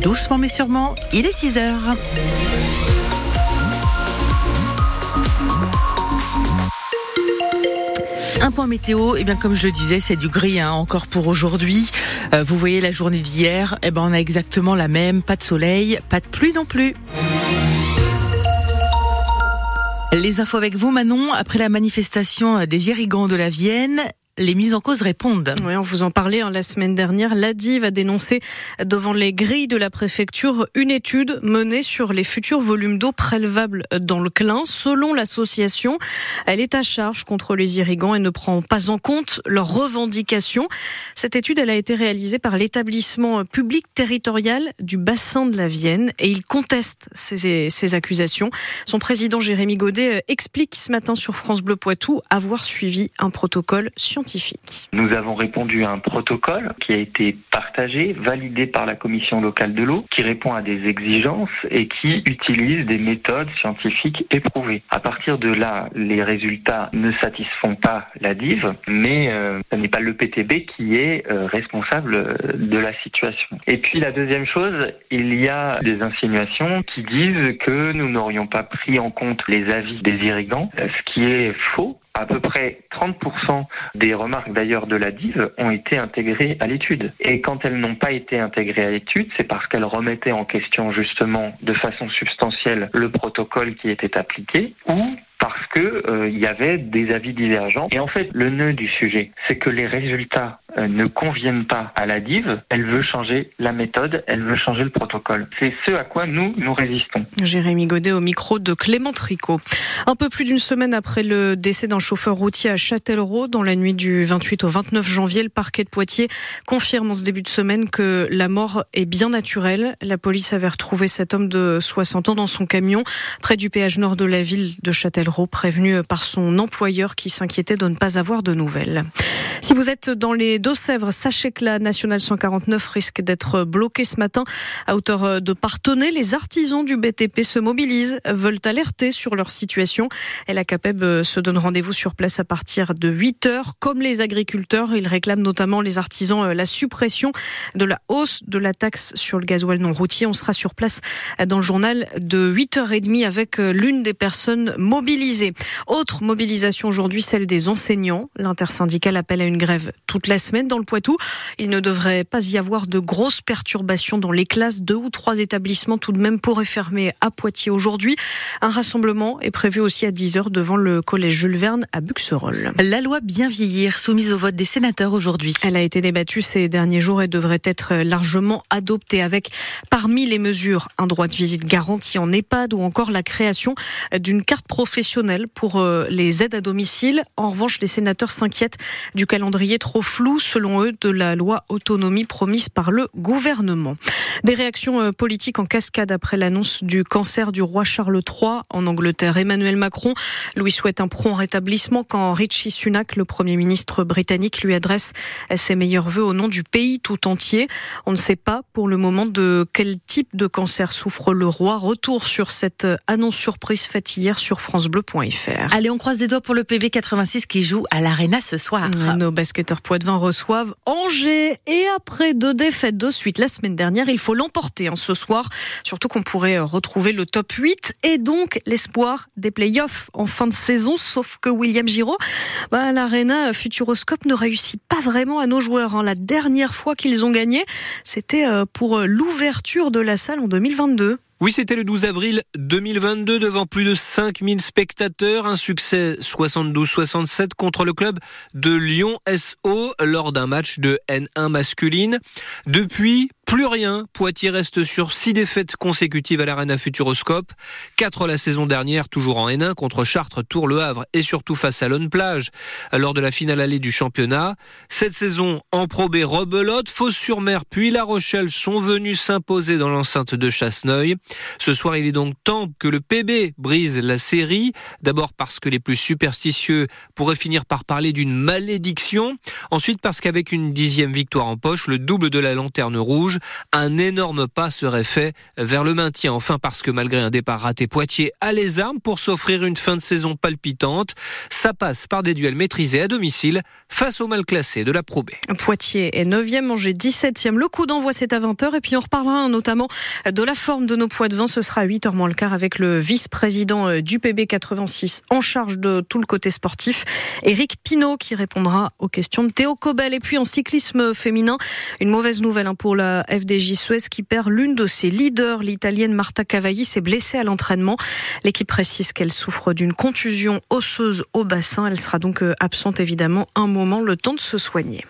doucement mais sûrement, il est 6 heures. Un point météo, et eh bien comme je le disais, c'est du gris hein, encore pour aujourd'hui. Euh, vous voyez la journée d'hier, eh ben on a exactement la même, pas de soleil, pas de pluie non plus. Les infos avec vous Manon, après la manifestation des irrigants de la Vienne, les mises en cause répondent. Oui, on vous en parlait hein, la semaine dernière. L'ADIV a dénoncé devant les grilles de la préfecture une étude menée sur les futurs volumes d'eau prélevables dans le Clin. Selon l'association, elle est à charge contre les irrigants et ne prend pas en compte leurs revendications. Cette étude, elle a été réalisée par l'établissement public territorial du bassin de la Vienne et il conteste ces, ces accusations. Son président Jérémy Godet explique ce matin sur France Bleu Poitou avoir suivi un protocole scientifique. Nous avons répondu à un protocole qui a été partagé, validé par la commission locale de l'eau, qui répond à des exigences et qui utilise des méthodes scientifiques éprouvées. À partir de là, les résultats ne satisfont pas la DIV, mais euh, ce n'est pas le PTB qui est euh, responsable de la situation. Et puis la deuxième chose, il y a des insinuations qui disent que nous n'aurions pas pris en compte les avis des irrigants, ce qui est faux à peu près 30% des remarques d'ailleurs de la DIV ont été intégrées à l'étude. Et quand elles n'ont pas été intégrées à l'étude, c'est parce qu'elles remettaient en question justement de façon substantielle le protocole qui était appliqué ou parce que euh, il y avait des avis divergents. Et en fait, le nœud du sujet, c'est que les résultats euh, ne conviennent pas à la DIV, elle veut changer la méthode, elle veut changer le protocole. C'est ce à quoi nous, nous résistons. Jérémy Godet au micro de Clément Tricot. Un peu plus d'une semaine après le décès d'un chauffeur routier à Châtellerault, dans la nuit du 28 au 29 janvier, le parquet de Poitiers confirme en ce début de semaine que la mort est bien naturelle. La police avait retrouvé cet homme de 60 ans dans son camion près du péage nord de la ville de Châtellerault, prévenu par son employeur qui s'inquiétait de ne pas avoir de nouvelles. Si vous êtes dans les Deux-Sèvres, sachez que la nationale 149 risque d'être bloquée ce matin à hauteur de Partenay. Les artisans du BTP se mobilisent, veulent alerter sur leur situation. Et la CAPEB euh, se donne rendez-vous sur place à partir de 8 heures. Comme les agriculteurs, ils réclament notamment les artisans euh, la suppression de la hausse de la taxe sur le gasoil non routier. On sera sur place dans le journal de 8h30 avec euh, l'une des personnes mobilisées. Autre mobilisation aujourd'hui, celle des enseignants. L'intersyndicale appelle à une grève toute la semaine dans le Poitou. Il ne devrait pas y avoir de grosses perturbations dans les classes. Deux ou trois établissements tout de même pourraient fermer à Poitiers aujourd'hui. Un rassemblement est prévu aussi à 10h devant le collège Jules Verne à Buxerolles. La loi bien vieillir soumise au vote des sénateurs aujourd'hui. Elle a été débattue ces derniers jours et devrait être largement adoptée avec parmi les mesures un droit de visite garanti en EHPAD ou encore la création d'une carte professionnelle pour euh, les aides à domicile. En revanche, les sénateurs s'inquiètent du calendrier trop flou, selon eux, de la loi autonomie promise par le gouvernement. Des réactions euh, politiques en cascade après l'annonce du cancer du roi Charles III en Angleterre. Emmanuel Macron lui souhaite un prompt rétablissement quand Richie Sunak, le Premier ministre britannique, lui adresse ses meilleurs voeux au nom du pays tout entier. On ne sait pas pour le moment de quel type de cancer souffre le roi. Retour sur cette annonce surprise faite hier sur francebleu.fr. Allez, on croise des doigts pour le PB86 qui joue à l'Arena ce soir. Nos basketteurs poitevins reçoivent Angers et après deux défaites de suite la semaine dernière, il faut l'emporter hein, ce soir. Surtout qu'on pourrait euh, retrouver le top 8 et donc l'espoir des playoffs en fin de saison. Sauf que William Giraud, bah, l'Arena Futuroscope ne réussit pas vraiment à nos joueurs. Hein. La dernière fois qu'ils ont gagné, c'était euh, pour euh, l'ouverture de la salle en 2022. Oui, c'était le 12 avril 2022 devant plus de 5000 spectateurs. Un succès 72-67 contre le club de Lyon SO lors d'un match de N1 masculine. Depuis, plus rien. Poitiers reste sur six défaites consécutives à l'Arena Futuroscope. Quatre la saison dernière, toujours en N1 contre Chartres, Tours, Le Havre et surtout face à Lone Plage lors de la finale allée du championnat. Cette saison en Pro B, Rebelote, Fos-sur-Mer puis La Rochelle sont venus s'imposer dans l'enceinte de Chasseneuil. Ce soir, il est donc temps que le PB brise la série. D'abord parce que les plus superstitieux pourraient finir par parler d'une malédiction. Ensuite parce qu'avec une dixième victoire en poche, le double de la lanterne rouge, un énorme pas serait fait vers le maintien. Enfin, parce que malgré un départ raté, Poitiers a les armes pour s'offrir une fin de saison palpitante. Ça passe par des duels maîtrisés à domicile face au mal classé de la Pro B. Poitiers est 9e, Angers 17e. Le coup d'envoi c'est à 20h et puis on reparlera notamment de la forme de nos poids de vin. Ce sera à 8h moins le quart avec le vice-président euh, du PB 86 en charge de tout le côté sportif, Eric Pinault, qui répondra aux questions de Théo Cobel. Et puis en cyclisme féminin, une mauvaise nouvelle hein, pour la FDJ Suez qui perd l'une de ses leaders. L'italienne Marta Cavalli s'est blessée à l'entraînement. L'équipe précise qu'elle souffre d'une contusion osseuse au bassin. Elle sera donc euh, absente évidemment un moment, le temps de se soigner.